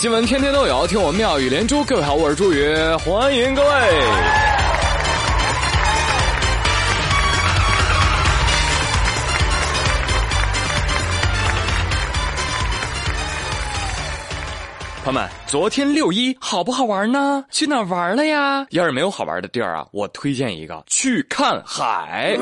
新闻天天都有，听我妙语连珠。各位好，我是朱宇，欢迎各位。朋友们，昨天六一好不好玩呢？去哪玩了呀？要是没有好玩的地儿啊，我推荐一个，去看海。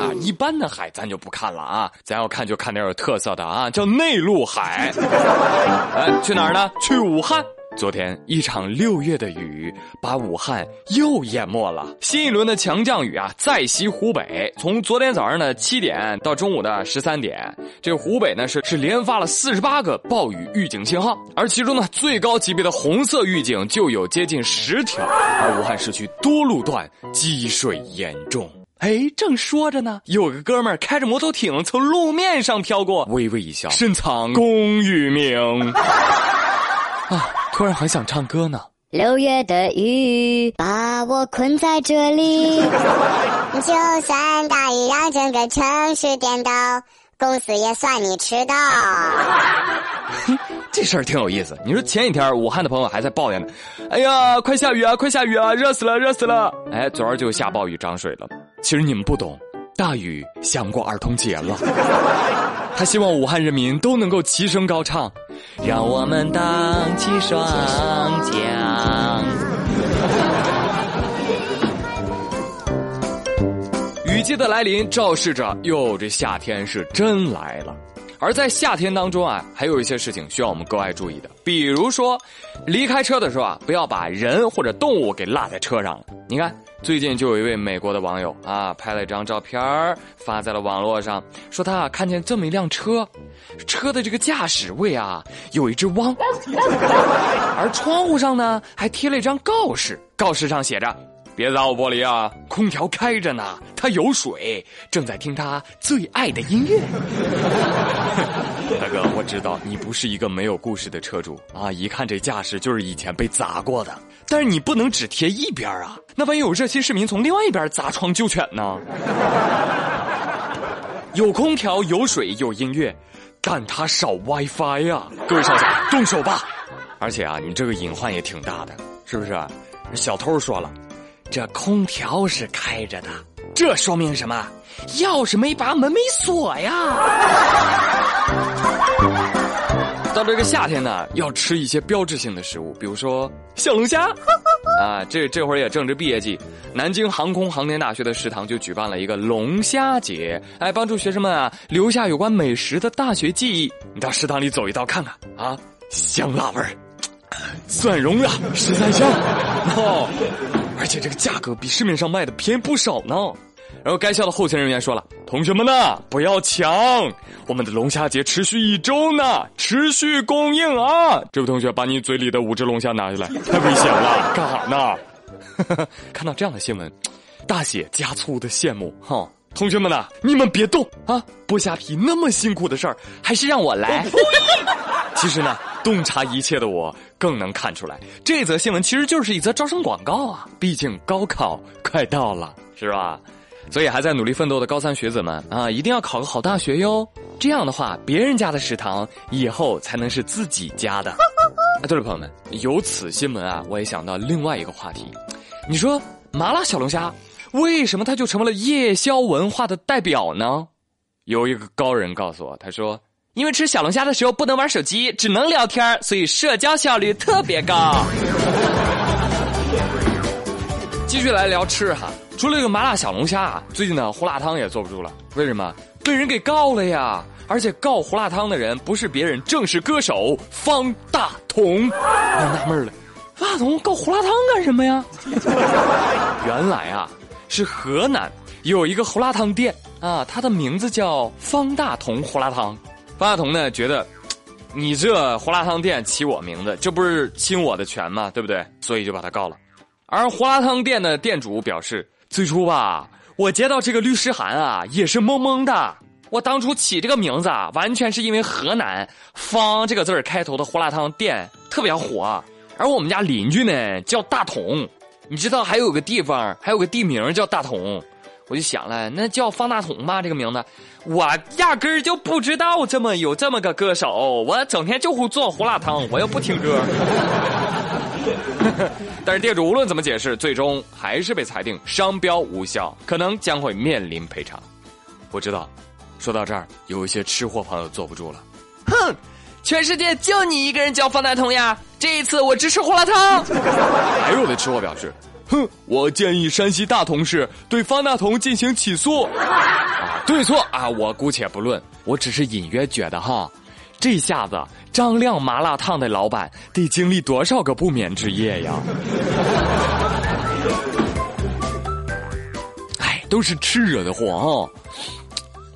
啊，一般的海咱就不看了啊，咱要看就看点有特色的啊，叫内陆海。哎，去哪儿呢？去武汉。昨天一场六月的雨把武汉又淹没了，新一轮的强降雨啊再袭湖北。从昨天早上的七点到中午的十三点，这湖北呢是是连发了四十八个暴雨预警信号，而其中呢最高级别的红色预警就有接近十条，而武汉市区多路段积水严重。哎，正说着呢，有个哥们儿开着摩托艇从路面上飘过，微微一笑，深藏功与名。啊，突然很想唱歌呢。六月的雨把我困在这里，就算大雨让整个城市颠倒，公司也算你迟到。这事儿挺有意思。你说前几天武汉的朋友还在抱怨呢，哎呀，快下雨啊，快下雨啊，热死了，热死了。哎，昨儿就下暴雨涨水了。其实你们不懂，大雨想过儿童节了，他希望武汉人民都能够齐声高唱。让我们荡起双桨。雨季的来临，昭示着哟，这夏天是真来了。而在夏天当中啊，还有一些事情需要我们格外注意的，比如说，离开车的时候啊，不要把人或者动物给落在车上了。你看。最近就有一位美国的网友啊，拍了一张照片发在了网络上，说他啊看见这么一辆车，车的这个驾驶位啊有一只汪，而窗户上呢还贴了一张告示，告示上写着：“别砸我玻璃啊，空调开着呢，它有水，正在听他最爱的音乐。”我知道你不是一个没有故事的车主啊！一看这架势，就是以前被砸过的。但是你不能只贴一边啊，那万一有热心市民从另外一边砸窗救犬呢？有空调，有水，有音乐，但它少 WiFi 呀！各位少侠，动手吧！而且啊，你这个隐患也挺大的，是不是？小偷说了，这空调是开着的，这说明什么？钥匙没拔，门没锁呀！到这个夏天呢，要吃一些标志性的食物，比如说小龙虾 啊。这这会儿也正值毕业季，南京航空航天大学的食堂就举办了一个龙虾节，哎，帮助学生们啊留下有关美食的大学记忆。你到食堂里走一道看看啊，香辣味儿，蒜蓉啊，十三香哦，而且这个价格比市面上卖的便宜不少呢。然后该校的后勤人员说了：“同学们呢，不要抢，我们的龙虾节持续一周呢，持续供应啊！”这位同学，把你嘴里的五只龙虾拿下来，太危险了，干哈呢？看到这样的新闻，大写加粗的羡慕哈！同学们呢，你们别动啊！剥虾皮那么辛苦的事儿，还是让我来。其实呢，洞察一切的我更能看出来，这则新闻其实就是一则招生广告啊！毕竟高考快到了，是吧？所以还在努力奋斗的高三学子们啊，一定要考个好大学哟！这样的话，别人家的食堂以后才能是自己家的。啊，对了，朋友们，由此新闻啊，我也想到另外一个话题。你说麻辣小龙虾为什么它就成为了夜宵文化的代表呢？有一个高人告诉我，他说，因为吃小龙虾的时候不能玩手机，只能聊天，所以社交效率特别高。继续来聊吃哈。除了这个麻辣小龙虾啊，最近呢胡辣汤也坐不住了。为什么？被人给告了呀！而且告胡辣汤的人不是别人，正是歌手方大同。我纳闷了，方大同告胡辣汤干什么呀？原来啊，是河南有一个胡辣汤店啊，它的名字叫方大同胡辣汤。方大同呢觉得，你这胡辣汤店起我名字，这不是侵我的权吗？对不对？所以就把他告了。而胡辣汤店的店主表示。最初吧，我接到这个律师函啊，也是懵懵的。我当初起这个名字啊，完全是因为河南“方”这个字儿开头的胡辣汤店特别火，而我们家邻居呢叫大同，你知道还有个地方，还有个地名叫大同，我就想了，那叫方大同吧，这个名字，我压根儿就不知道这么有这么个歌手，我整天就会做胡辣汤，我又不听歌。但是店主无论怎么解释，最终还是被裁定商标无效，可能将会面临赔偿。我知道，说到这儿，有一些吃货朋友坐不住了，哼，全世界就你一个人叫方大同呀！这一次我支持胡辣汤。还有的吃货表示，哼，我建议山西大同市对方大同进行起诉。啊，对错啊，我姑且不论，我只是隐约觉得哈。这下子，张亮麻辣烫的老板得经历多少个不眠之夜呀？哎，都是吃惹的祸啊！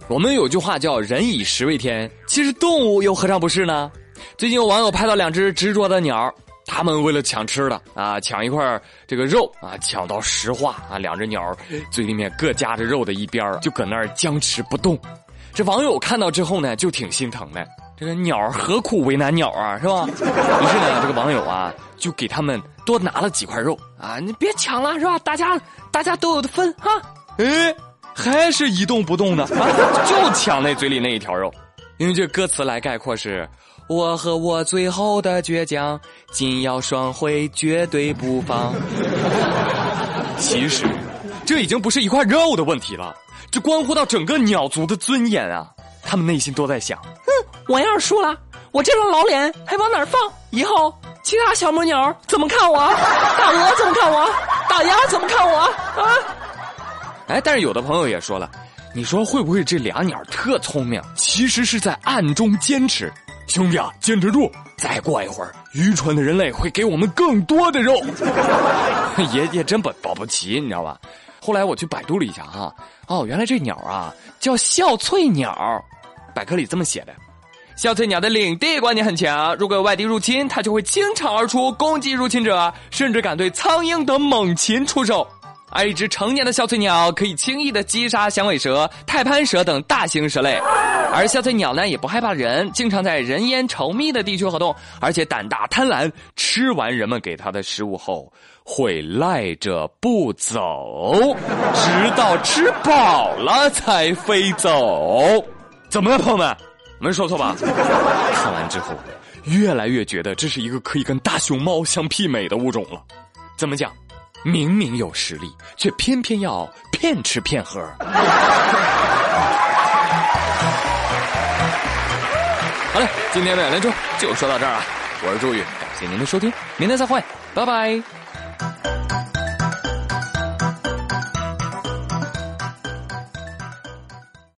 我们有句话叫“人以食为天”，其实动物又何尝不是呢？最近有网友拍到两只执着的鸟，他们为了抢吃的啊，抢一块这个肉啊，抢到石化啊，两只鸟嘴里面各夹着肉的一边就搁那儿僵持不动。这网友看到之后呢，就挺心疼的。这个鸟何苦为难鸟啊，是吧？于是呢，这个网友啊，就给他们多拿了几块肉啊，你别抢了，是吧？大家大家都有的分哈。哎，还是一动不动的，就抢那嘴里那一条肉。因为这歌词来概括是：我和我最后的倔强，紧要双回，绝对不放。其实，这已经不是一块肉的问题了，这关乎到整个鸟族的尊严啊！他们内心都在想。哼我要是输了，我这张老脸还往哪儿放？以后其他小母鸟怎么看我？大鹅怎么看我？大鸭怎么看我？啊！哎，但是有的朋友也说了，你说会不会这俩鸟特聪明？其实是在暗中坚持。兄弟啊，坚持住！再过一会儿，愚蠢的人类会给我们更多的肉。也也真保保不齐，你知道吧？后来我去百度了一下哈，哦，原来这鸟啊叫笑翠鸟，百科里这么写的。笑翠鸟的领地观念很强，如果有外敌入侵，它就会倾巢而出攻击入侵者，甚至敢对苍蝇等猛禽出手。而一只成年的小翠鸟可以轻易的击杀响尾蛇、太攀蛇等大型蛇类。而小翠鸟呢，也不害怕人，经常在人烟稠密的地区活动，而且胆大贪婪，吃完人们给它的食物后，会赖着不走，直到吃饱了才飞走。怎么了，朋友们？没说错吧？看完之后，越来越觉得这是一个可以跟大熊猫相媲美的物种了。怎么讲？明明有实力，却偏偏要骗吃骗喝。好了，今天的两连珠就说到这儿了。我是朱宇，感谢您的收听，明天再会，拜拜。